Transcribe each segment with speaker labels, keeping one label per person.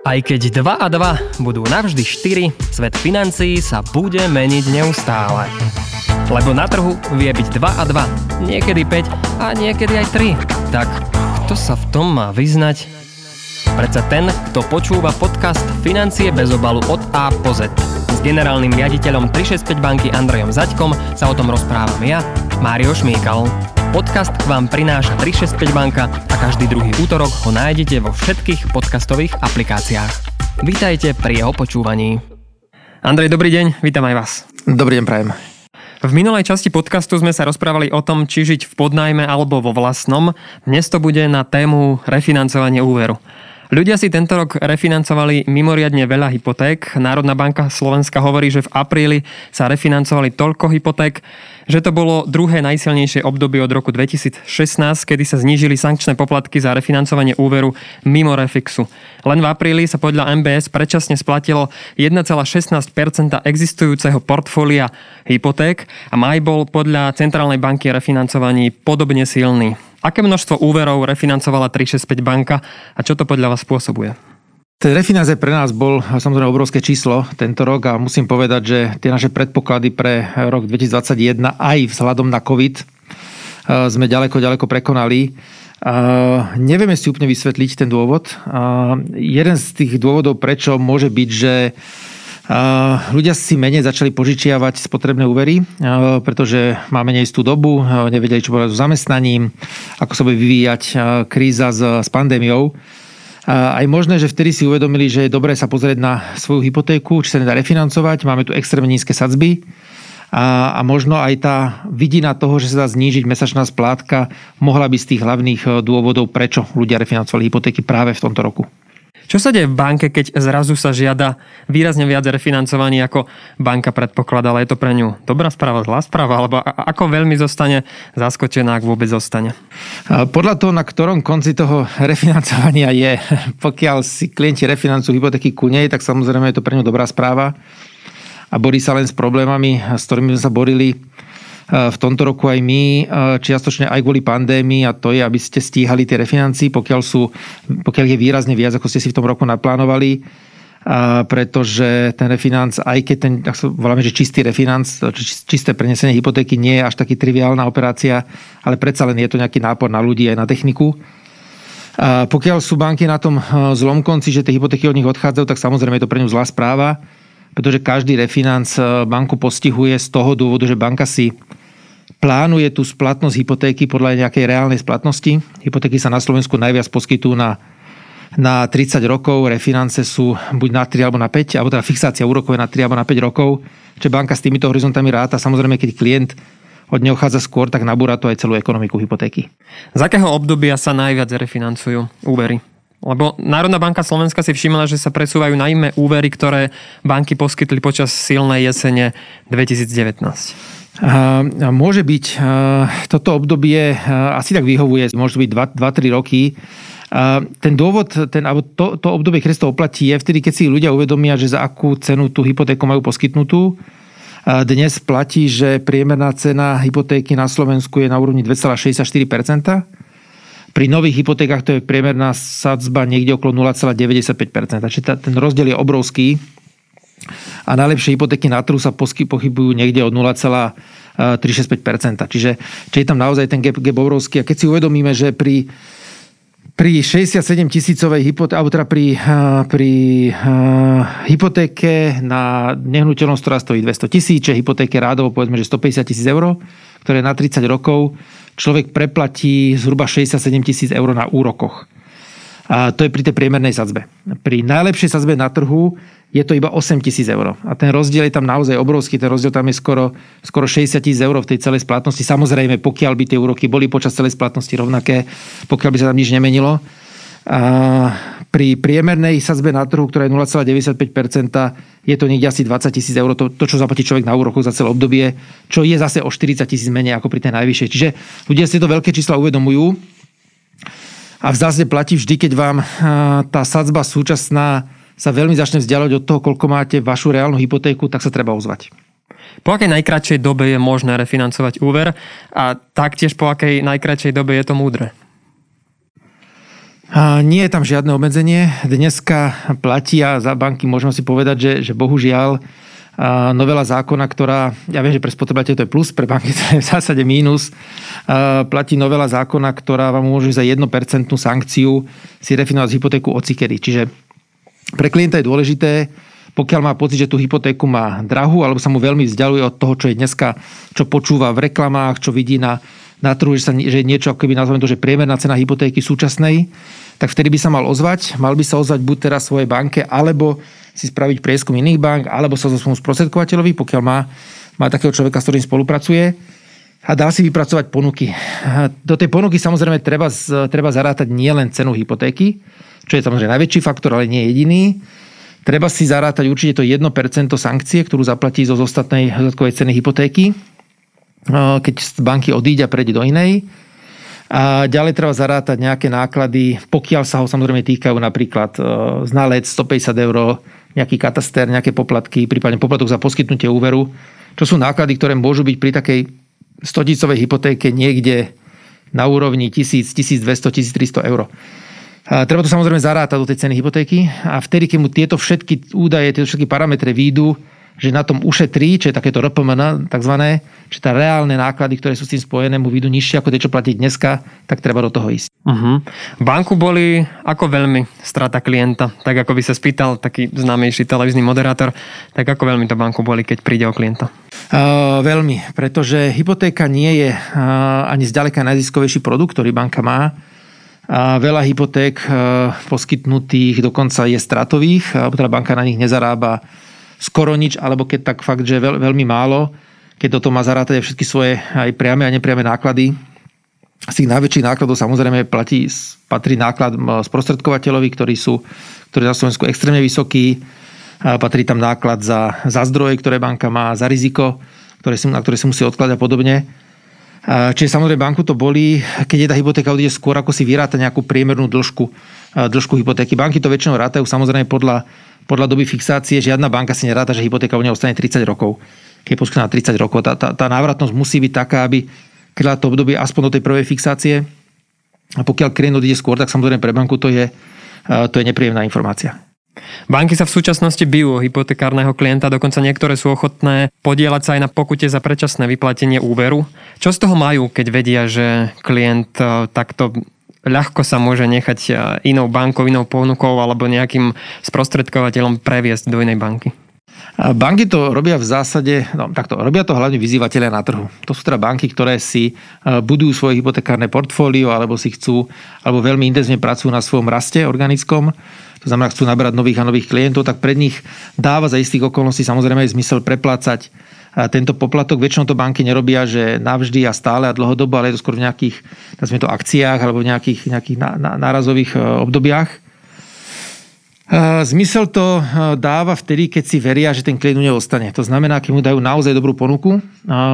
Speaker 1: Aj keď 2 a 2 budú navždy 4, svet financií sa bude meniť neustále. Lebo na trhu vie byť 2 a 2, niekedy 5 a niekedy aj 3. Tak kto sa v tom má vyznať? Predsa ten, kto počúva podcast Financie bez obalu od A po Z. S generálnym riaditeľom 365 banky Andrejom Zaďkom sa o tom rozprávam ja, Mário Šmíkal. Podcast vám prináša 365 banka a každý druhý útorok ho nájdete vo všetkých podcastových aplikáciách. Vítajte pri jeho počúvaní. Andrej, dobrý deň, vítam aj vás.
Speaker 2: Dobrý deň, prajem.
Speaker 1: V minulej časti podcastu sme sa rozprávali o tom, či žiť v podnajme alebo vo vlastnom. Dnes to bude na tému refinancovanie úveru. Ľudia si tento rok refinancovali mimoriadne veľa hypoték. Národná banka Slovenska hovorí, že v apríli sa refinancovali toľko hypoték, že to bolo druhé najsilnejšie obdobie od roku 2016, kedy sa znížili sankčné poplatky za refinancovanie úveru mimo refixu. Len v apríli sa podľa MBS predčasne splatilo 1,16% existujúceho portfólia hypoték a maj bol podľa Centrálnej banky refinancovaní podobne silný. Aké množstvo úverov refinancovala 365 banka a čo to podľa vás spôsobuje?
Speaker 2: Ten refinanc pre nás bol samozrejme obrovské číslo tento rok a musím povedať, že tie naše predpoklady pre rok 2021 aj vzhľadom na COVID e, sme ďaleko, ďaleko prekonali. Uh, nevieme si úplne vysvetliť ten dôvod. Uh, jeden z tých dôvodov, prečo môže byť, že Ľudia si menej začali požičiavať spotrebné úvery, pretože máme neistú dobu, nevedeli, čo bude so zamestnaním, ako sa bude vyvíjať kríza s, s pandémiou. Aj možné, že vtedy si uvedomili, že je dobré sa pozrieť na svoju hypotéku, či sa nedá refinancovať, máme tu extrémne nízke sadzby a, a možno aj tá vidina toho, že sa dá znížiť mesačná splátka, mohla byť z tých hlavných dôvodov, prečo ľudia refinancovali hypotéky práve v tomto roku.
Speaker 1: Čo sa deje v banke, keď zrazu sa žiada výrazne viac refinancovaní, ako banka predpokladala? Je to pre ňu dobrá správa, zlá správa? Alebo ako veľmi zostane zaskočená, ak vôbec zostane?
Speaker 2: Podľa toho, na ktorom konci toho refinancovania je, pokiaľ si klienti refinancujú hypotéky ku nej, tak samozrejme je to pre ňu dobrá správa a borí sa len s problémami, s ktorými sme sa borili v tomto roku aj my, čiastočne aj kvôli pandémii a to je, aby ste stíhali tie refinancie, pokiaľ, sú, pokiaľ je výrazne viac, ako ste si v tom roku naplánovali. A pretože ten refinanc, aj keď ten, ak voláme, že čistý refinanc, čisté prenesenie hypotéky nie je až taký triviálna operácia, ale predsa len je to nejaký nápor na ľudí aj na techniku. A pokiaľ sú banky na tom zlom konci, že tie hypotéky od nich odchádzajú, tak samozrejme je to pre ňu zlá správa, pretože každý refinanc banku postihuje z toho dôvodu, že banka si plánuje tú splatnosť hypotéky podľa nejakej reálnej splatnosti. Hypotéky sa na Slovensku najviac poskytujú na, na 30 rokov, refinance sú buď na 3 alebo na 5, alebo teda fixácia úrokov je na 3 alebo na 5 rokov. Čiže banka s týmito horizontami ráta. Samozrejme, keď klient od neho chádza skôr, tak nabúra to aj celú ekonomiku hypotéky.
Speaker 1: Z akého obdobia sa najviac refinancujú úvery? Lebo Národná banka Slovenska si všimla, že sa presúvajú najmä úvery, ktoré banky poskytli počas silnej jesene 2019.
Speaker 2: Môže byť, toto obdobie asi tak vyhovuje, môže byť 2-3 roky. Ten dôvod, ten, alebo to, to obdobie, to oplatí, je vtedy, keď si ľudia uvedomia, že za akú cenu tú hypotéku majú poskytnutú. Dnes platí, že priemerná cena hypotéky na Slovensku je na úrovni 2,64%. Pri nových hypotékach to je priemerná sadzba niekde okolo 0,95%. Čiže ten rozdiel je obrovský a najlepšie hypotéky na trhu sa pochybujú niekde od 0,365%. Čiže, čiže je tam naozaj ten gap, gap obrovský. A keď si uvedomíme, že pri pri 67 tisícovej hypotéke, alebo teda pri, pri uh, hypotéke na nehnuteľnosť, ktorá stojí 200 tisíc, čiže hypotéke rádovo povedzme, že 150 tisíc eur, ktoré na 30 rokov človek preplatí zhruba 67 tisíc eur na úrokoch. A to je pri tej priemernej sadzbe. Pri najlepšej sadzbe na trhu je to iba 8 tisíc eur. A ten rozdiel je tam naozaj obrovský, ten rozdiel tam je skoro, skoro 60 tisíc eur v tej celej splatnosti. Samozrejme, pokiaľ by tie úroky boli počas celej splatnosti rovnaké, pokiaľ by sa tam nič nemenilo. A pri priemernej sadzbe na trhu, ktorá je 0,95%, je to niekde asi 20 tisíc eur, to, to, čo zaplatí človek na úroku za celé obdobie, čo je zase o 40 tisíc menej ako pri tej najvyššej. Čiže ľudia si to veľké čísla uvedomujú. A v zásade platí vždy, keď vám tá sadzba súčasná sa veľmi začne vzdialovať od toho, koľko máte vašu reálnu hypotéku, tak sa treba ozvať.
Speaker 1: Po akej najkračšej dobe je možné refinancovať úver a taktiež po akej najkračšej dobe je to múdre?
Speaker 2: A nie je tam žiadne obmedzenie. Dneska platí a za banky môžeme si povedať, že, že bohužiaľ novela zákona, ktorá, ja viem, že pre spotrebateľ to je plus, pre banky to je v zásade mínus, platí novela zákona, ktorá vám môže za 1% sankciu si refinovať hypotéku od cikery. Čiže pre klienta je dôležité, pokiaľ má pocit, že tú hypotéku má drahú, alebo sa mu veľmi vzdialuje od toho, čo je dneska, čo počúva v reklamách, čo vidí na, na trhu, že, sa, že je niečo, ako keby nazveme to, že priemerná cena hypotéky súčasnej, tak vtedy by sa mal ozvať. Mal by sa ozvať buď teraz svojej banke, alebo si spraviť prieskum iných bank, alebo sa zo svojom sprostredkovateľovi, pokiaľ má, má takého človeka, s ktorým spolupracuje a dá si vypracovať ponuky. Do tej ponuky samozrejme treba, treba zarátať nielen cenu hypotéky, čo je samozrejme najväčší faktor, ale nie jediný. Treba si zarátať určite to 1% sankcie, ktorú zaplatí zo zostatnej dodatkovej ceny hypotéky, keď z banky odíde a prejde do inej. A ďalej treba zarátať nejaké náklady, pokiaľ sa ho samozrejme týkajú napríklad e, znalec 150 eur, nejaký kataster, nejaké poplatky, prípadne poplatok za poskytnutie úveru, čo sú náklady, ktoré môžu byť pri takej 100 hypotéke niekde na úrovni 1000, 1200, 1300 eur. Treba to samozrejme zarátať do tej ceny hypotéky a vtedy, keď mu tieto všetky údaje, tieto všetky parametre výjdu, že na tom ušetrí, čo je takéto RPMN, takzvané, že tá reálne náklady, ktoré sú s tým spojené, mu výjdu nižšie ako tie, čo platí dneska, tak treba do toho ísť.
Speaker 1: Uh-huh. Banku boli ako veľmi strata klienta, tak ako by sa spýtal taký známejší televízny moderátor, tak ako veľmi to banku boli, keď príde o klienta?
Speaker 2: Uh, veľmi, pretože hypotéka nie je uh, ani zďaleka najziskovejší produkt, ktorý banka má a veľa hypoték e, poskytnutých dokonca je stratových, alebo teda banka na nich nezarába skoro nič, alebo keď tak fakt, že veľ, veľmi málo, keď toto má zarátať všetky svoje aj priame a nepriame náklady. Z tých najväčších nákladov samozrejme platí, patrí náklad sprostredkovateľovi, ktorí sú ktorí na Slovensku extrémne vysoký. Patrí tam náklad za, za zdroje, ktoré banka má, za riziko, ktoré si, na ktoré si musí odkladať a podobne. Čiže samozrejme banku to boli, keď je tá hypotéka odíde skôr, ako si vyráta nejakú priemernú dĺžku, dĺžku hypotéky. Banky to väčšinou rátajú samozrejme podľa, podľa doby fixácie. Žiadna banka si neráta, že hypotéka u nej ostane 30 rokov. Keď na 30 rokov, tá, tá, tá návratnosť musí byť taká, aby keď to obdobie aspoň do tej prvej fixácie. A pokiaľ klient odíde skôr, tak samozrejme pre banku to je, to je nepríjemná informácia.
Speaker 1: Banky sa v súčasnosti bijú hypotekárneho klienta, dokonca niektoré sú ochotné podielať sa aj na pokute za predčasné vyplatenie úveru. Čo z toho majú, keď vedia, že klient e, takto ľahko sa môže nechať e, inou bankou, inou ponukou alebo nejakým sprostredkovateľom previesť do inej banky?
Speaker 2: Banky to robia v zásade, no takto, robia to hlavne vyzývateľia na trhu. To sú teda banky, ktoré si e, budujú svoje hypotekárne portfólio alebo si chcú, alebo veľmi intenzívne pracujú na svojom raste organickom to znamená, chcú nabrať nových a nových klientov, tak pred nich dáva za istých okolností samozrejme aj zmysel preplácať tento poplatok. Väčšinou to banky nerobia, že navždy a stále a dlhodobo, ale je to skôr v nejakých to akciách alebo v nejakých, nejakých nárazových e, obdobiach. E, zmysel to e, dáva vtedy, keď si veria, že ten klient u neho. To znamená, keď mu dajú naozaj dobrú ponuku,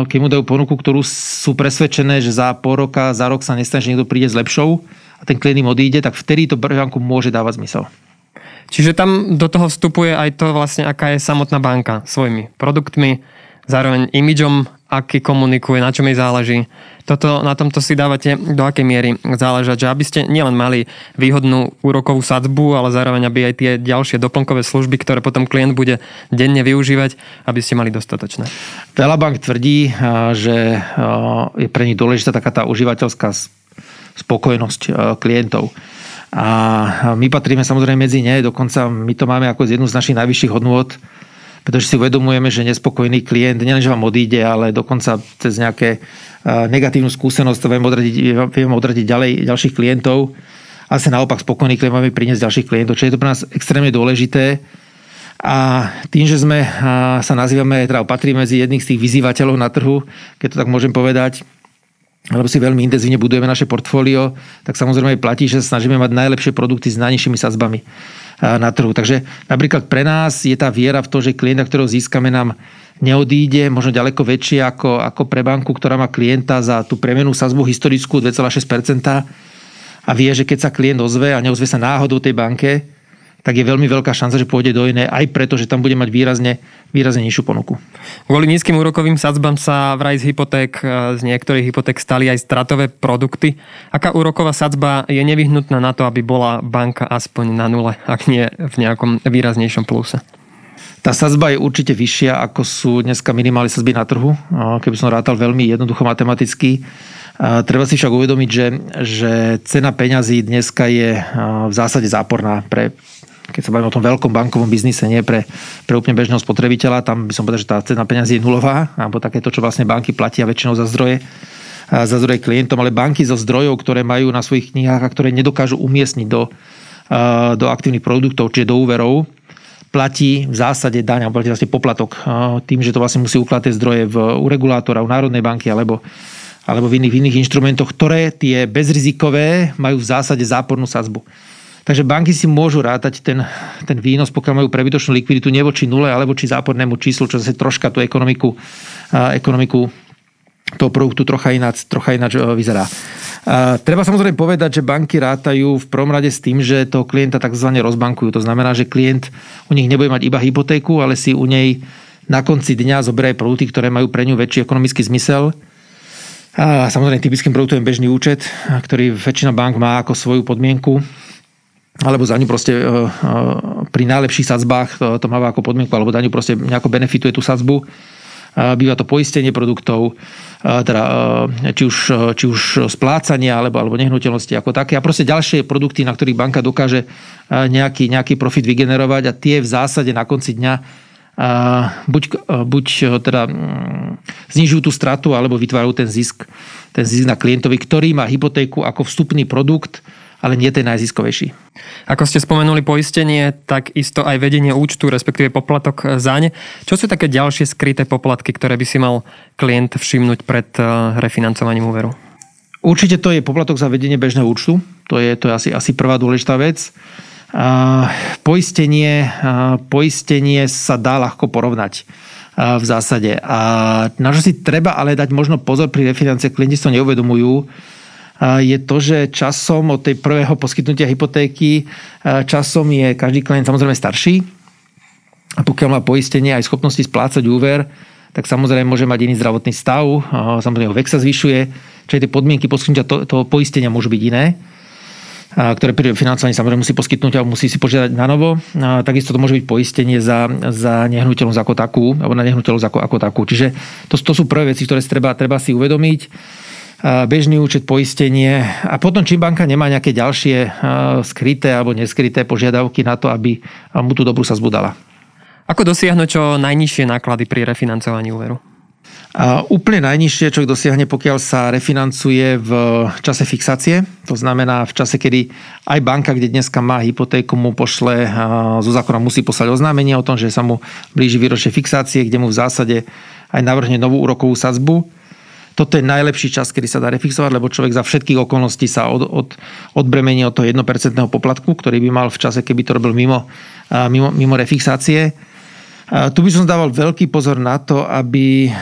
Speaker 2: keď mu dajú ponuku, ktorú sú presvedčené, že za pol roka, za rok sa nestane, že niekto príde s lepšou a ten klient im odíde, tak vtedy to banku môže dávať zmysel.
Speaker 1: Čiže tam do toho vstupuje aj to vlastne, aká je samotná banka svojimi produktmi, zároveň imidžom, aký komunikuje, na čom jej záleží. Toto, na tomto si dávate do akej miery záležať, že aby ste nielen mali výhodnú úrokovú sadzbu, ale zároveň aby aj tie ďalšie doplnkové služby, ktoré potom klient bude denne využívať, aby ste mali dostatočné.
Speaker 2: Veľa bank tvrdí, že je pre nich dôležitá taká tá užívateľská spokojnosť klientov. A my patríme samozrejme medzi ne, dokonca my to máme ako jednu z našich najvyšších hodnôt, pretože si uvedomujeme, že nespokojný klient nielenže vám odíde, ale dokonca cez nejaké negatívnu skúsenosť to vieme odradiť, vieme odradiť ďalej ďalších klientov. A sa naopak spokojný klient máme priniesť ďalších klientov, čo je to pre nás extrémne dôležité. A tým, že sme sa nazývame, teda patríme medzi jedných z tých vyzývateľov na trhu, keď to tak môžem povedať, alebo si veľmi intenzívne budujeme naše portfólio, tak samozrejme platí, že sa snažíme mať najlepšie produkty s najnižšími sadzbami na trhu. Takže napríklad pre nás je tá viera v to, že klienta, ktorého získame, nám neodíde, možno ďaleko väčšie ako, ako pre banku, ktorá má klienta za tú premenú sazbu historickú 2,6% a vie, že keď sa klient ozve a neozve sa náhodou tej banke, tak je veľmi veľká šanca, že pôjde do inej, aj preto, že tam bude mať výrazne, výrazne nižšiu ponuku.
Speaker 1: Kvôli nízkym úrokovým sadzbám sa vraj z hypoték, e, z niektorých hypoték stali aj stratové produkty. Aká úroková sadzba je nevyhnutná na to, aby bola banka aspoň na nule, ak nie v nejakom výraznejšom pluse?
Speaker 2: Tá sadzba je určite vyššia, ako sú dneska minimálne sadzby na trhu. Keby som rátal veľmi jednoducho matematicky. Treba si však uvedomiť, že, že cena peňazí dneska je v zásade záporná pre keď sa bavíme o tom veľkom bankovom biznise, nie pre, pre úplne bežného spotrebiteľa, tam by som povedal, že tá cena peňazí je nulová, alebo takéto, čo vlastne banky platia väčšinou za zdroje za zdroje klientom, ale banky zo zdrojov, ktoré majú na svojich knihách a ktoré nedokážu umiestniť do, do aktívnych produktov, čiže do úverov, platí v zásade daň, alebo platí vlastne poplatok tým, že to vlastne musí ukladať zdroje v, u regulátora, u Národnej banky alebo, alebo v iných, v iných inštrumentoch, ktoré tie bezrizikové majú v zásade zápornú sadzbu. Takže banky si môžu rátať ten, ten výnos, pokiaľ majú prebytočnú likviditu nie voči nule, alebo či zápornému číslu, čo zase troška tú ekonomiku, ekonomiku toho produktu trocha ináč, trocha ináč e, vyzerá. A treba samozrejme povedať, že banky rátajú v prvom rade s tým, že toho klienta tzv. rozbankujú. To znamená, že klient u nich nebude mať iba hypotéku, ale si u nej na konci dňa zoberie produkty, ktoré majú pre ňu väčší ekonomický zmysel. A samozrejme typickým produktom je bežný účet, ktorý väčšina bank má ako svoju podmienku alebo za ňu proste e, e, pri najlepších sadzbách to má ako podmienku, alebo za ňu proste nejako benefituje tú sadzbu. Býva to poistenie produktov, teda, či, už, či už splácania alebo, alebo nehnuteľnosti ako také a proste ďalšie produkty, na ktorých banka dokáže nejaký, nejaký profit vygenerovať a tie v zásade na konci dňa buď, buď teda znižujú tú stratu alebo vytvárajú ten zisk, ten zisk na klientovi, ktorý má hypotéku ako vstupný produkt ale nie ten najziskovejší.
Speaker 1: Ako ste spomenuli poistenie, tak isto aj vedenie účtu, respektíve poplatok zaň. Čo sú také ďalšie skryté poplatky, ktoré by si mal klient všimnúť pred eh, refinancovaním úveru?
Speaker 2: Určite to je poplatok za vedenie bežného účtu. To je, to je asi, asi prvá dôležitá vec. A poistenie, a poistenie sa dá ľahko porovnať v zásade. A na čo si treba ale dať možno pozor pri refinancii, klienti to neuvedomujú, je to, že časom od tej prvého poskytnutia hypotéky časom je každý klient samozrejme starší a pokiaľ má poistenie aj schopnosti splácať úver, tak samozrejme môže mať iný zdravotný stav, samozrejme vek sa zvyšuje, čiže tie podmienky poskytnutia toho poistenia môžu byť iné ktoré pri financovaní samozrejme musí poskytnúť a musí si požiadať na novo. Takisto to môže byť poistenie za, za nehnuteľnosť ako takú, alebo na nehnuteľnosť ako, ako takú. Čiže to, to sú prvé veci, ktoré treba, treba si uvedomiť bežný účet, poistenie a potom, či banka nemá nejaké ďalšie skryté alebo neskryté požiadavky na to, aby mu tú dobrú sa zbudala.
Speaker 1: Ako dosiahnuť čo najnižšie náklady pri refinancovaní úveru?
Speaker 2: A úplne najnižšie človek dosiahne, pokiaľ sa refinancuje v čase fixácie. To znamená v čase, kedy aj banka, kde dneska má hypotéku, mu pošle, zo zákona musí poslať oznámenie o tom, že sa mu blíži výročie fixácie, kde mu v zásade aj navrhne novú úrokovú sadzbu toto je najlepší čas, kedy sa dá refixovať, lebo človek za všetkých okolností sa od, od, odbremení od toho 1% poplatku, ktorý by mal v čase, keby to robil mimo, mimo, mimo refixácie. Tu by som dával veľký pozor na to, aby,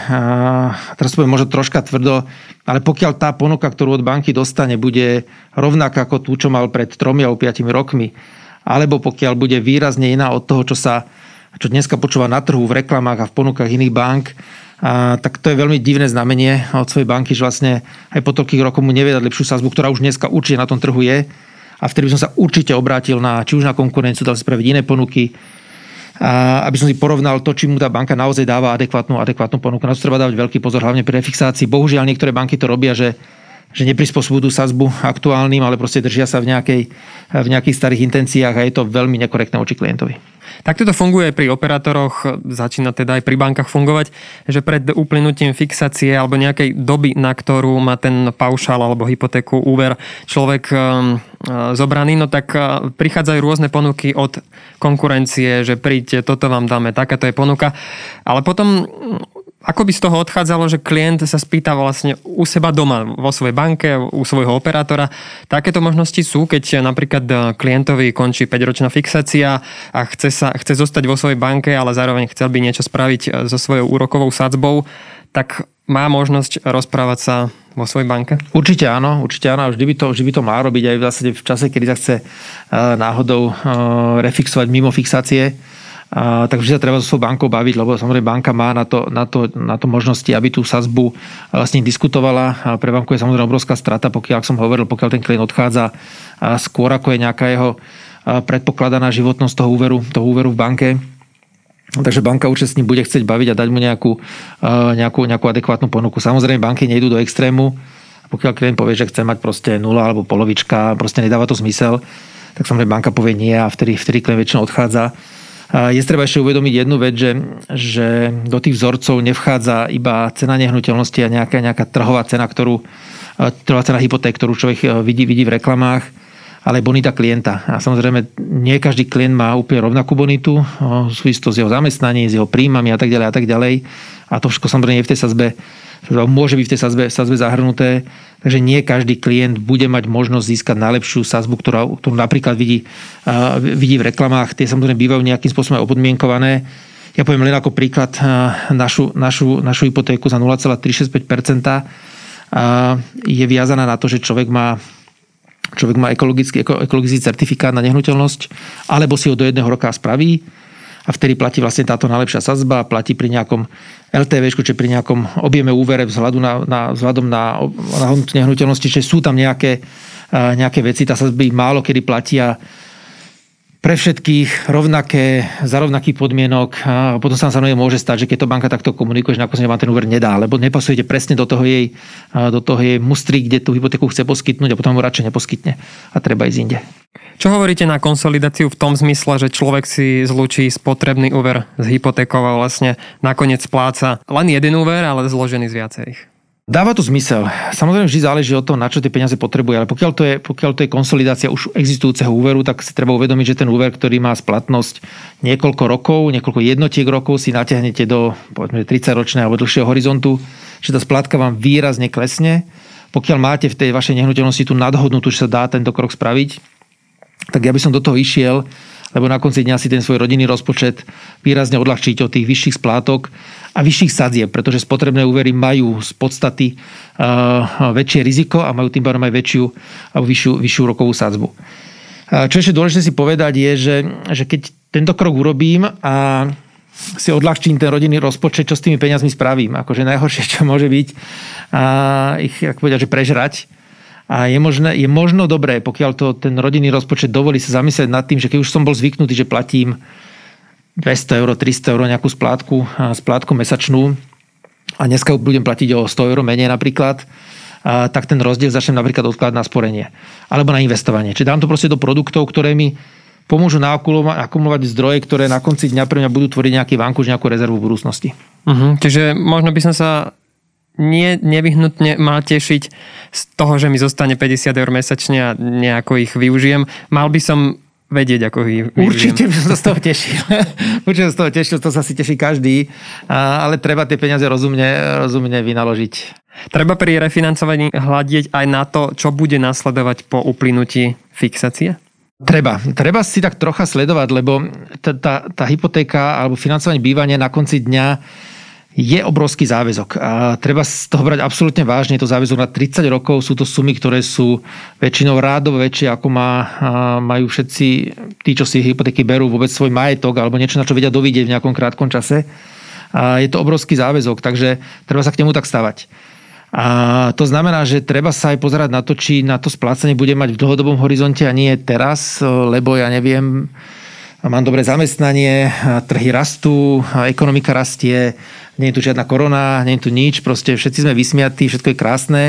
Speaker 2: teraz poviem možno troška tvrdo, ale pokiaľ tá ponuka, ktorú od banky dostane, bude rovnaká ako tú, čo mal pred 3 alebo 5 rokmi, alebo pokiaľ bude výrazne iná od toho, čo sa čo dneska počúva na trhu, v reklamách a v ponukách iných bank, a, tak to je veľmi divné znamenie od svojej banky, že vlastne aj po toľkých rokoch mu nevie lepšiu sázbu, ktorá už dneska určite na tom trhu je. A vtedy by som sa určite obrátil na, či už na konkurenciu, dal spraviť iné ponuky, a aby som si porovnal to, či mu tá banka naozaj dáva adekvátnu, adekvátnu ponuku. Na to treba dávať veľký pozor, hlavne pri refixácii. Bohužiaľ, niektoré banky to robia, že že neprispôsobujú sazbu aktuálnym, ale proste držia sa v, nejakej, v nejakých starých intenciách a je to veľmi nekorektné oči klientovi.
Speaker 1: Takto to funguje aj pri operátoroch, začína teda aj pri bankách fungovať, že pred uplynutím fixácie alebo nejakej doby, na ktorú má ten paušál alebo hypotéku, úver človek um, uh, zobraný, no tak uh, prichádzajú rôzne ponuky od konkurencie, že príďte, toto vám dáme, takáto je ponuka. Ale potom ako by z toho odchádzalo, že klient sa spýta vlastne u seba doma, vo svojej banke, u svojho operátora. Takéto možnosti sú, keď napríklad klientovi končí 5-ročná fixácia a chce, sa, chce zostať vo svojej banke, ale zároveň chcel by niečo spraviť so svojou úrokovou sadzbou, tak má možnosť rozprávať sa vo svojej banke?
Speaker 2: Určite áno, určite áno. Vždy by to, vždy by to má robiť aj v zásade v čase, kedy sa chce náhodou refixovať mimo fixácie a, takže sa treba so svojou bankou baviť, lebo samozrejme banka má na to, na to, na to možnosti, aby tú sazbu vlastne diskutovala. A pre banku je samozrejme obrovská strata, pokiaľ, ak som hovoril, pokiaľ ten klient odchádza skôr ako je nejaká jeho predpokladaná životnosť toho úveru, toho úveru v banke. Takže banka určite s ním bude chcieť baviť a dať mu nejakú, nejakú, nejakú adekvátnu ponuku. Samozrejme, banky nejdú do extrému. Pokiaľ klient povie, že chce mať proste nula alebo polovička, proste nedáva to zmysel, tak samozrejme banka povie nie a vtedy, vtedy klient väčšinou odchádza. Je treba ešte uvedomiť jednu vec, že, že do tých vzorcov nevchádza iba cena nehnuteľnosti a nejaká, nejaká trhová cena, ktorú, trhová cena hypoték, ktorú človek e, vidí, vidí v reklamách, ale aj bonita klienta. A samozrejme, nie každý klient má úplne rovnakú bonitu, súvisí to s jeho zamestnaním, s jeho príjmami a tak ďalej a tak ďalej. A to všetko samozrejme je v tej sazbe môže byť v tej sazbe, sazbe zahrnuté, takže nie každý klient bude mať možnosť získať najlepšiu sazbu, ktorú, ktorú napríklad vidí, vidí v reklamách. Tie samozrejme bývajú nejakým spôsobom opodmienkované. Ja poviem len ako príklad našu, našu, našu hypotéku za 0,365% je viazaná na to, že človek má človek má ekologický, ekologický certifikát na nehnuteľnosť, alebo si ho do jedného roka spraví a vtedy platí vlastne táto najlepšia sazba, platí pri nejakom LTV, či pri nejakom objeme úvere vzhľadu na, na, vzhľadom na, na nehnuteľnosti, čiže sú tam nejaké, nejaké veci, tá sazby málo kedy platia pre všetkých rovnaké, za rovnakých podmienok a potom sa samozrejme môže stať, že keď to banka takto komunikuje, že nakoniec vám ten úver nedá, lebo nepasujete presne do toho jej, do toho jej mustry, kde tú hypotéku chce poskytnúť a potom ho radšej neposkytne a treba ísť inde.
Speaker 1: Čo hovoríte na konsolidáciu v tom zmysle, že človek si zlučí spotrebný úver s hypotékou a vlastne nakoniec spláca len jeden úver, ale zložený z viacerých?
Speaker 2: Dáva to zmysel. Samozrejme vždy záleží od toho, na čo tie peniaze potrebuje, ale pokiaľ to je, pokiaľ to je konsolidácia už existujúceho úveru, tak si treba uvedomiť, že ten úver, ktorý má splatnosť niekoľko rokov, niekoľko jednotiek rokov si natiahnete do povedzme, 30 ročného alebo dlhšieho horizontu, že tá splátka vám výrazne klesne. Pokiaľ máte v tej vašej nehnuteľnosti tú nadhodnotu, že sa dá tento krok spraviť, tak ja by som do toho išiel, lebo na konci dňa si ten svoj rodinný rozpočet výrazne odľahčiť od tých vyšších splátok a vyšších sadzieb, pretože spotrebné úvery majú z podstaty uh, väčšie riziko a majú tým pádom aj väčšiu vyššiu, vyššiu rokovú sadzbu. Čo ešte dôležité si povedať je, že, že keď tento krok urobím a si odľahčím ten rodinný rozpočet, čo s tými peniazmi spravím. Akože najhoršie, čo môže byť, a ich, ako povedať, že prežrať a je, možné, je možno dobré, pokiaľ to ten rodinný rozpočet dovolí sa zamyslieť nad tým, že keď už som bol zvyknutý, že platím 200 eur, 300 eur nejakú splátku, splátku mesačnú a dneska budem platiť o 100 eur menej napríklad, a tak ten rozdiel začnem napríklad odkladať na sporenie alebo na investovanie. Čiže dám to proste do produktov, ktoré mi pomôžu akumulovať zdroje, ktoré na konci dňa pre mňa budú tvoriť nejaký vankuš, nejakú rezervu v budúcnosti.
Speaker 1: Uh-huh. Čiže možno by som sa nie nevyhnutne má tešiť z toho, že mi zostane 50 eur mesačne a nejako ich využijem. Mal by som vedieť, ako ich využijem.
Speaker 2: Určite by som sa z toho tešil. Určite sa z toho tešil, to sa si teší každý, ale treba tie peniaze rozumne, rozumne vynaložiť.
Speaker 1: Treba pri refinancovaní hľadiť aj na to, čo bude nasledovať po uplynutí fixácie?
Speaker 2: Treba. Treba si tak trocha sledovať, lebo tá, tá, tá hypotéka alebo financovanie bývania na konci dňa je obrovský záväzok. A treba z toho brať absolútne vážne. Je to záväzok na 30 rokov. Sú to sumy, ktoré sú väčšinou rádovo väčšie, ako má, majú všetci tí, čo si hypotéky berú vôbec svoj majetok alebo niečo, na čo vedia dovidieť v nejakom krátkom čase. A je to obrovský záväzok, takže treba sa k nemu tak stavať. A to znamená, že treba sa aj pozerať na to, či na to splácanie bude mať v dlhodobom horizonte a nie teraz, lebo ja neviem, mám dobré zamestnanie, trhy rastú, ekonomika rastie, nie je tu žiadna korona, nie je tu nič, proste všetci sme vysmiatí, všetko je krásne,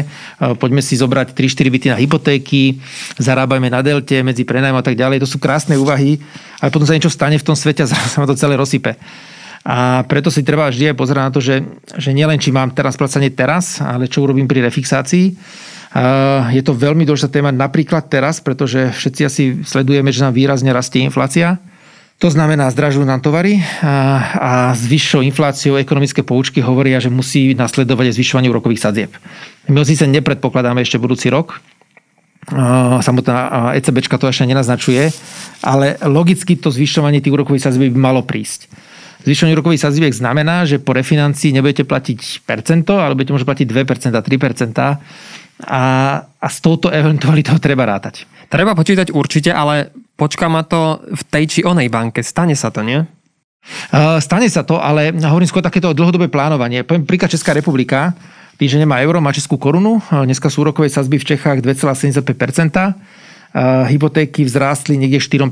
Speaker 2: poďme si zobrať 3-4 byty na hypotéky, zarábajme na delte, medzi prenajmom a tak ďalej, to sú krásne úvahy, ale potom sa niečo stane v tom svete a sa ma to celé rozsype. A preto si treba vždy aj pozerať na to, že, že nielen či mám teraz placanie teraz, ale čo urobím pri refixácii. Je to veľmi dôležitá téma napríklad teraz, pretože všetci asi sledujeme, že nám výrazne rastie inflácia to znamená, zdražujú nám tovary a, a s vyššou infláciou ekonomické poučky hovoria, že musí nasledovať zvyšovanie úrokových sadzieb. My ho síce nepredpokladáme ešte budúci rok, samotná ECB to ešte nenaznačuje, ale logicky to zvyšovanie tých úrokových sadzieb by malo prísť. Zvýšenie úrokových sadziviek znamená, že po refinancii nebudete platiť percento, ale budete môcť platiť 2%, 3% a, a s touto eventualitou treba rátať.
Speaker 1: Treba počítať určite, ale počká ma to v tej či onej banke. Stane sa to, nie?
Speaker 2: Stane sa to, ale hovorím skôr takéto dlhodobé plánovanie. Príklad Česká republika, tým, že nemá euro, má českú korunu. Dneska sú úrokové sazby v Čechách 2,75%. Hypotéky vzrástli niekde 4%,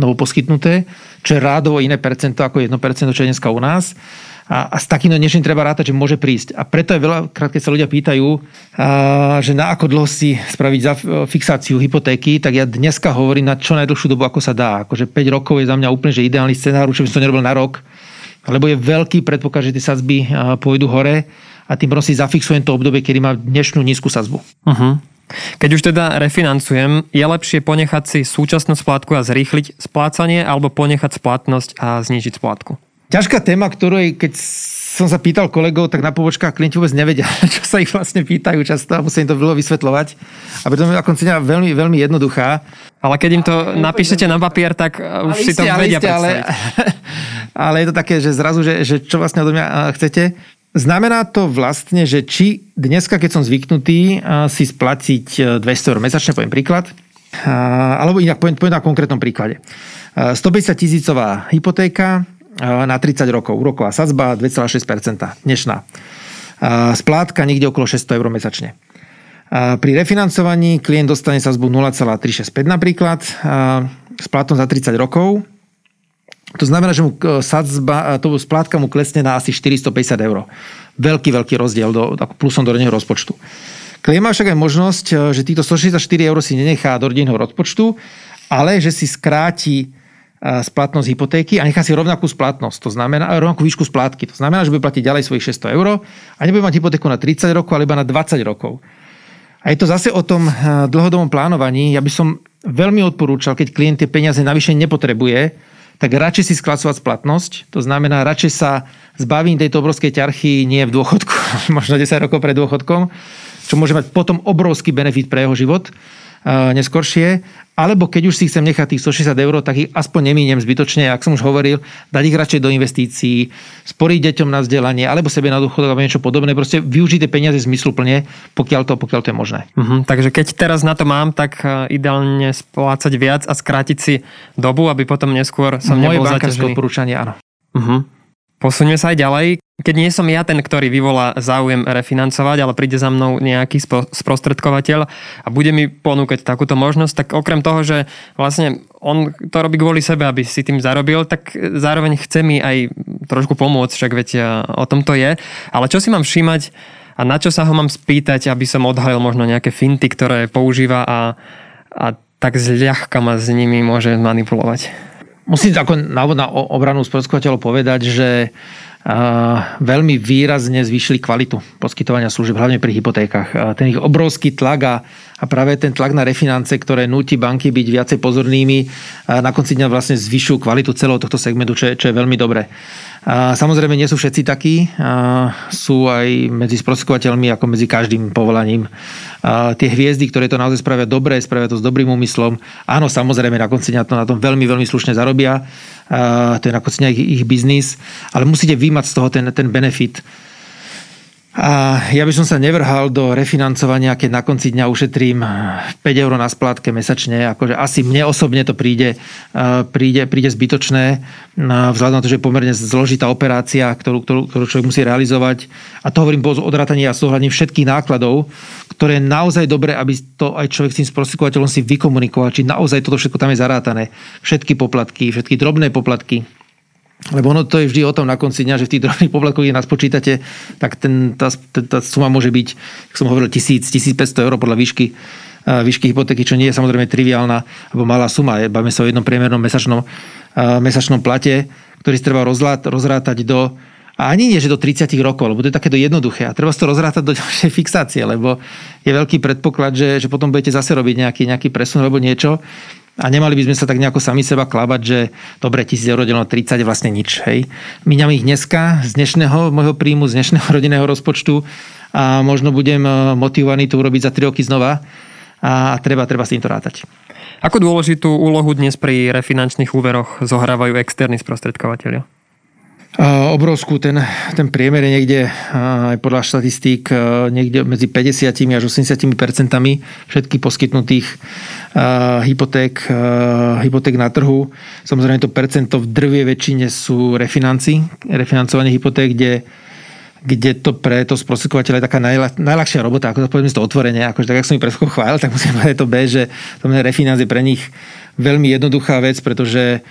Speaker 2: novo poskytnuté, čo je rádovo iné percento ako 1%, čo je dneska u nás. A, a s takýmto niečím treba rátať, že môže prísť. A preto je veľakrát, keď sa ľudia pýtajú, a, že na ako dlho si spraviť za fixáciu hypotéky, tak ja dneska hovorím na čo najdlhšiu dobu, ako sa dá. Akože 5 rokov je za mňa úplne že ideálny scenár, čo by som to nerobil na rok, lebo je veľký predpoklad, že tie sazby pôjdu hore a tým proste zafixujem to obdobie, kedy má dnešnú nízku sazbu.
Speaker 1: Uh-huh. Keď už teda refinancujem, je lepšie ponechať si súčasnú splátku a zrýchliť splácanie alebo ponechať splatnosť a znížiť splátku?
Speaker 2: Ťažká téma, ktorej keď som sa pýtal kolegov, tak na pobočkách klienti vôbec nevedia, čo sa ich vlastne pýtajú často a musím im to dlho vysvetľovať. A preto je ako cena veľmi, veľmi jednoduchá.
Speaker 1: Ale keď im to napíšete na papier, tak uh, už ale si to vedia ste, ale,
Speaker 2: ale je to také, že zrazu, že, že čo vlastne odo mňa uh, chcete. Znamená to vlastne, že či dneska, keď som zvyknutý uh, si splatiť 200 eur mesačne, poviem príklad, alebo inak poviem, poviem na konkrétnom príklade. 150 tisícová hypotéka, na 30 rokov. Úroková sadzba 2,6%. Dnešná. Splátka niekde okolo 600 eur mesačne. Pri refinancovaní klient dostane sazbu 0,365 napríklad, splátnosť za 30 rokov. To znamená, že mu sadzba, to splátka mu klesne na asi 450 eur. Veľký, veľký rozdiel do, plusom do rodinného rozpočtu. Klient má však aj možnosť, že týchto 164 eur si nenechá do rodinného rozpočtu, ale že si skráti splatnosť hypotéky a nechá si rovnakú splatnosť, to znamená rovnakú výšku splátky. To znamená, že bude platiť ďalej svojich 600 eur a nebude mať hypotéku na 30 rokov, ale iba na 20 rokov. A je to zase o tom dlhodobom plánovaní. Ja by som veľmi odporúčal, keď klient tie peniaze navyše nepotrebuje, tak radšej si sklasovať splatnosť. To znamená, radšej sa zbavím tejto obrovskej ťarchy nie v dôchodku, možno 10 rokov pred dôchodkom, čo môže mať potom obrovský benefit pre jeho život neskoršie, alebo keď už si chcem nechať tých 160 eur, tak ich aspoň nemíniem zbytočne, ak som už hovoril, dať ich radšej do investícií, sporiť deťom na vzdelanie, alebo sebe na dôchodok alebo niečo podobné, proste využiť tie peniaze zmysluplne, pokiaľ to, pokiaľ to je možné.
Speaker 1: Uh-huh, takže keď teraz na to mám, tak e, ideálne splácať viac a skrátiť si dobu, aby potom neskôr som Moje nebol zaťažený.
Speaker 2: odporúčanie, áno.
Speaker 1: Uh-huh. Posuňme sa aj ďalej. Keď nie som ja ten, ktorý vyvolá záujem refinancovať, ale príde za mnou nejaký sprostredkovateľ a bude mi ponúkať takúto možnosť, tak okrem toho, že vlastne on to robí kvôli sebe, aby si tým zarobil, tak zároveň chce mi aj trošku pomôcť, však veď o tom to je. Ale čo si mám všímať a na čo sa ho mám spýtať, aby som odhalil možno nejaké finty, ktoré používa a, a tak zľahka ma s nimi môže manipulovať?
Speaker 2: Musím ako návod na obranu sprostredkovateľov povedať, že veľmi výrazne zvýšili kvalitu poskytovania služieb, hlavne pri hypotékach. Ten ich obrovský tlak a, a práve ten tlak na refinance, ktoré núti banky byť viacej pozornými, na konci dňa vlastne zvyšujú kvalitu celého tohto segmentu, čo je, čo je veľmi dobré. Samozrejme, nie sú všetci takí. Sú aj medzi sprostredkovateľmi ako medzi každým povolaním. Tie hviezdy, ktoré to naozaj spravia dobre, spravia to s dobrým úmyslom. Áno, samozrejme, na konci dňa to na tom veľmi, veľmi slušne zarobia. To je na konci dňa ich, ich biznis. Ale musíte vymať z toho ten, ten benefit a ja by som sa nevrhal do refinancovania, keď na konci dňa ušetrím 5 eur na splátke mesačne. Akože asi mne osobne to príde, príde, príde zbytočné, vzhľadom na to, že je pomerne zložitá operácia, ktorú, ktorú, ktorú človek musí realizovať. A to hovorím po odrátaní a súhľadním všetkých nákladov, ktoré je naozaj dobré, aby to aj človek s tým sprostredkovateľom si vykomunikoval, či naozaj toto všetko tam je zarátané. Všetky poplatky, všetky drobné poplatky, lebo ono to je vždy o tom na konci dňa, že v tých drobných poplatkoch, keď nás počítate, tak ten, tá, tá suma môže byť, ako som hovoril, 1000, 1500 eur podľa výšky, výšky hypotéky, čo nie je samozrejme triviálna alebo malá suma. Bavíme sa o jednom priemernom mesačnom, mesačnom plate, ktorý si treba rozrátať do a ani nie, že do 30 rokov, lebo to je takéto jednoduché. A treba si to rozrátať do ďalšej fixácie, lebo je veľký predpoklad, že, že potom budete zase robiť nejaký, nejaký presun alebo niečo. A nemali by sme sa tak nejako sami seba klabať, že dobre, 1000 eur deleno 30 je vlastne nič. Hej. Míňam ich dneska z dnešného môjho príjmu, z dnešného rodinného rozpočtu a možno budem e, motivovaný to urobiť za 3 roky znova a treba, treba s týmto rátať.
Speaker 1: Ako dôležitú úlohu dnes pri refinančných úveroch zohrávajú externí sprostredkovateľia?
Speaker 2: Obrovskú, ten, ten priemer je niekde aj podľa štatistík niekde medzi 50 až 80 percentami všetkých poskytnutých hypoték, hypoték na trhu. Samozrejme to percento v drvie väčšine sú refinanci, refinancovanie hypoték, kde kde to pre to sprostredkovateľa je taká najľah, najľahšia robota, ako to povedzme to otvorenie, akože tak, ako som mi pred chválil, tak musím povedať to B, že to refinanc je pre nich veľmi jednoduchá vec, pretože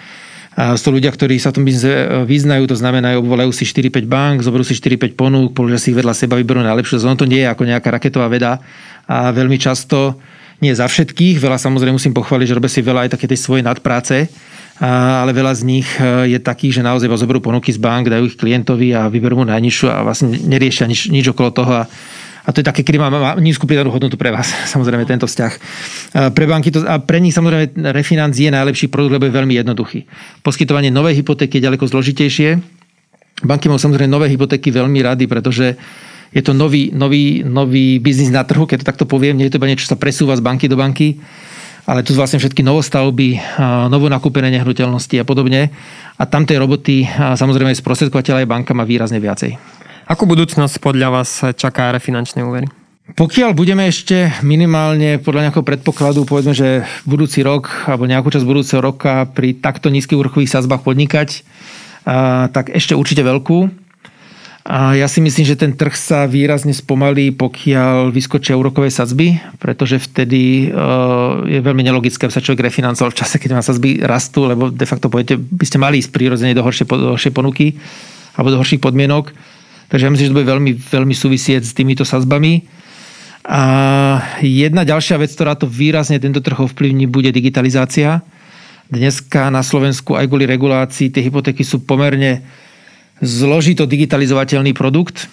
Speaker 2: a sú ľudia, ktorí sa v tom biznise e, vyznajú, to znamená, obvolajú si 4-5 bank, zoberú si 4-5 ponúk, položia si ich vedľa seba, vyberú najlepšiu. Ono to nie je ako nejaká raketová veda. A veľmi často, nie za všetkých, veľa samozrejme musím pochváliť, že robia si veľa aj také tej svojej nadpráce, ale veľa z nich e, je takých, že naozaj zoberú ponuky z bank, dajú ich klientovi a vyberú mu najnižšiu a vlastne neriešia nič, nič okolo toho. A a to je také, kedy má, má nízku pridanú hodnotu pre vás, samozrejme tento vzťah. Pre banky to, a pre nich samozrejme refinanc je najlepší produkt, lebo je veľmi jednoduchý. Poskytovanie novej hypotéky je ďaleko zložitejšie. Banky majú samozrejme nové hypotéky veľmi rady, pretože je to nový, nový, nový biznis na trhu, keď to takto poviem, nie je to iba niečo, čo sa presúva z banky do banky, ale tu vlastne všetky novostavby, novo nakúpené nehnuteľnosti a podobne. A tam tej roboty samozrejme sprostredkovateľ aj banka má výrazne viacej.
Speaker 1: Akú budúcnosť podľa vás čaká refinančné úvery?
Speaker 2: Pokiaľ budeme ešte minimálne podľa nejakého predpokladu, povedzme, že budúci rok alebo nejakú časť budúceho roka pri takto nízkych úrokových sazbách podnikať, tak ešte určite veľkú. A ja si myslím, že ten trh sa výrazne spomalí, pokiaľ vyskočia úrokové sadzby, pretože vtedy je veľmi nelogické, aby sa človek refinancoval v čase, keď má sadzby rastú, lebo de facto poviete, by ste mali ísť prirodzene do do horšej ponuky alebo do horších podmienok. Takže ja myslím, že to bude veľmi, veľmi súvisieť s týmito sazbami. A jedna ďalšia vec, ktorá to výrazne tento trh ovplyvní, bude digitalizácia. Dneska na Slovensku aj kvôli regulácii tie hypotéky sú pomerne zložito digitalizovateľný produkt.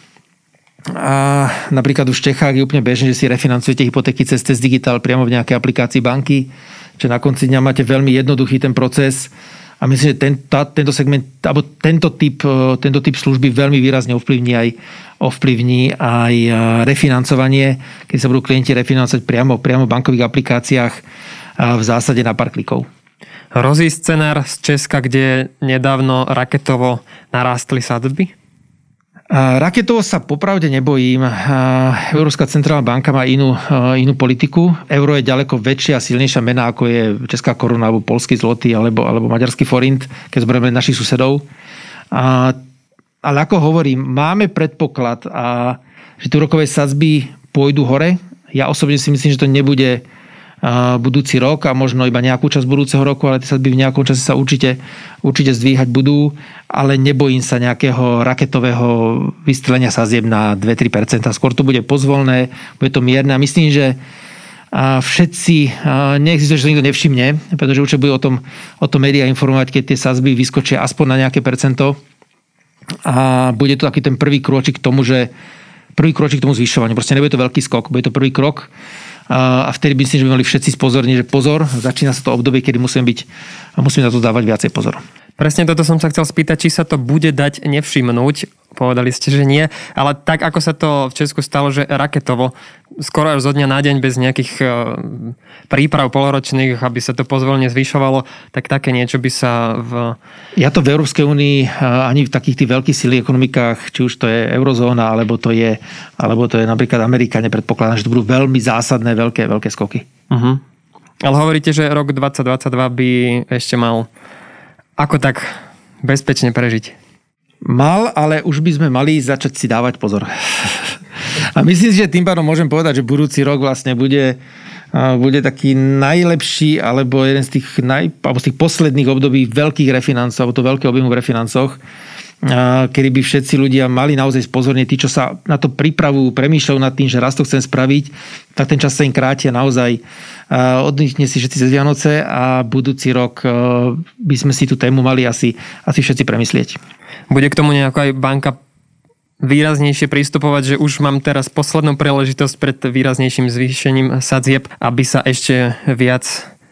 Speaker 2: A napríklad už v Čechách je úplne bežné, že si refinancujete hypotéky cez test digital priamo v nejakej aplikácii banky, že na konci dňa máte veľmi jednoduchý ten proces a myslím, že ten, tá, tento segment, alebo tento typ, e, tento typ služby veľmi výrazne ovplyvní aj, ovplyvní aj e, refinancovanie, keď sa budú klienti refinancovať priamo, priamo v bankových aplikáciách v zásade na pár klikov.
Speaker 1: Hrozí scenár z Česka, kde nedávno raketovo narástli sadby?
Speaker 2: Raketovo sa popravde nebojím. Európska centrálna banka má inú, inú politiku. Euro je ďaleko väčšia a silnejšia mena, ako je Česká koruna, alebo polský zloty, alebo, alebo maďarský forint, keď zberieme našich susedov. A, ale ako hovorím, máme predpoklad, a, že tie úrokové sadzby pôjdu hore. Ja osobne si myslím, že to nebude budúci rok a možno iba nejakú časť budúceho roku, ale tie sadby v nejakom čase sa určite, určite zdvíhať budú, ale nebojím sa nejakého raketového vystrelenia sazieb na 2-3%. Skôr to bude pozvolné, bude to mierne a myslím, že a všetci, neexistuje, že sa nikto nevšimne, pretože určite bude o tom, o tom médiá informovať, keď tie sazby vyskočia aspoň na nejaké percento. A bude to taký ten prvý kročík k tomu, že prvý kročík k tomu zvyšovaniu. Proste nebude to veľký skok, bude to prvý krok a vtedy myslím, že by mali všetci spozorniť, že pozor, začína sa to obdobie, kedy musíme byť a musíme na to dávať viacej pozor.
Speaker 1: Presne toto som sa chcel spýtať, či sa to bude dať nevšimnúť. Povedali ste, že nie. Ale tak, ako sa to v Česku stalo, že raketovo, skoro až zo dňa na deň bez nejakých e, príprav poloročných, aby sa to pozvolne zvyšovalo, tak také niečo by sa v...
Speaker 2: Ja to v Európskej únii e, ani v takých tých veľkých silých ekonomikách, či už to je eurozóna, alebo to je, alebo to je napríklad Amerika, nepredpokladám, že to budú veľmi zásadné veľké, veľké skoky. Uh-huh.
Speaker 1: Ale hovoríte, že rok 2022 by ešte mal ako tak bezpečne prežiť?
Speaker 2: Mal, ale už by sme mali začať si dávať pozor. A myslím si, že tým pádom môžem povedať, že budúci rok vlastne bude, bude taký najlepší, alebo jeden z tých, naj, alebo z tých posledných období veľkých refinancov, alebo to veľké objemu v refinancoch, kedy by všetci ľudia mali naozaj spozornieť, tí, čo sa na to pripravujú, premýšľajú nad tým, že raz to chcem spraviť, tak ten čas sa im krátia naozaj. Oddychne si všetci cez Vianoce a budúci rok by sme si tú tému mali asi, asi všetci premyslieť.
Speaker 1: Bude k tomu nejako aj banka výraznejšie pristupovať, že už mám teraz poslednú príležitosť pred výraznejším zvýšením sadzieb, aby sa ešte viac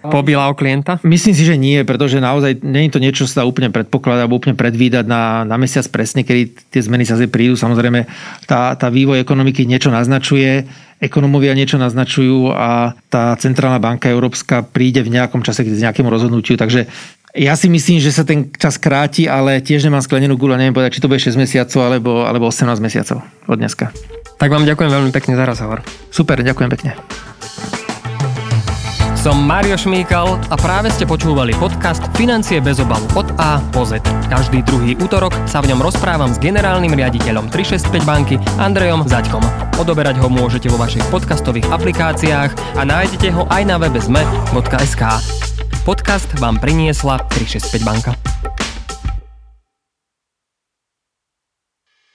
Speaker 1: pobila o klienta?
Speaker 2: Myslím si, že nie, pretože naozaj nie je to niečo, čo sa úplne predpokladá alebo úplne predvídať na, na mesiac presne, kedy tie zmeny sa prídu. Samozrejme, tá, tá vývoj ekonomiky niečo naznačuje, ekonomovia niečo naznačujú a tá centrálna banka európska príde v nejakom čase k nejakému rozhodnutiu. Takže Ja si myslím, že sa ten čas kráti, ale tiež nemám sklenenú gulu, neviem povedať, či to bude 6 mesiacov alebo, alebo 18 mesiacov od dneska.
Speaker 1: Tak vám ďakujem veľmi pekne za rozhovor.
Speaker 2: Super, ďakujem pekne.
Speaker 1: Som Mário Šmíkal a práve ste počúvali podcast Financie bez obalu od A po Z. Každý druhý útorok sa v ňom rozprávam s generálnym riaditeľom 365 banky Andrejom Zaďkom. Odoberať ho môžete vo vašich podcastových aplikáciách a nájdete ho aj na webe zme.sk. Podcast vám priniesla 365 banka.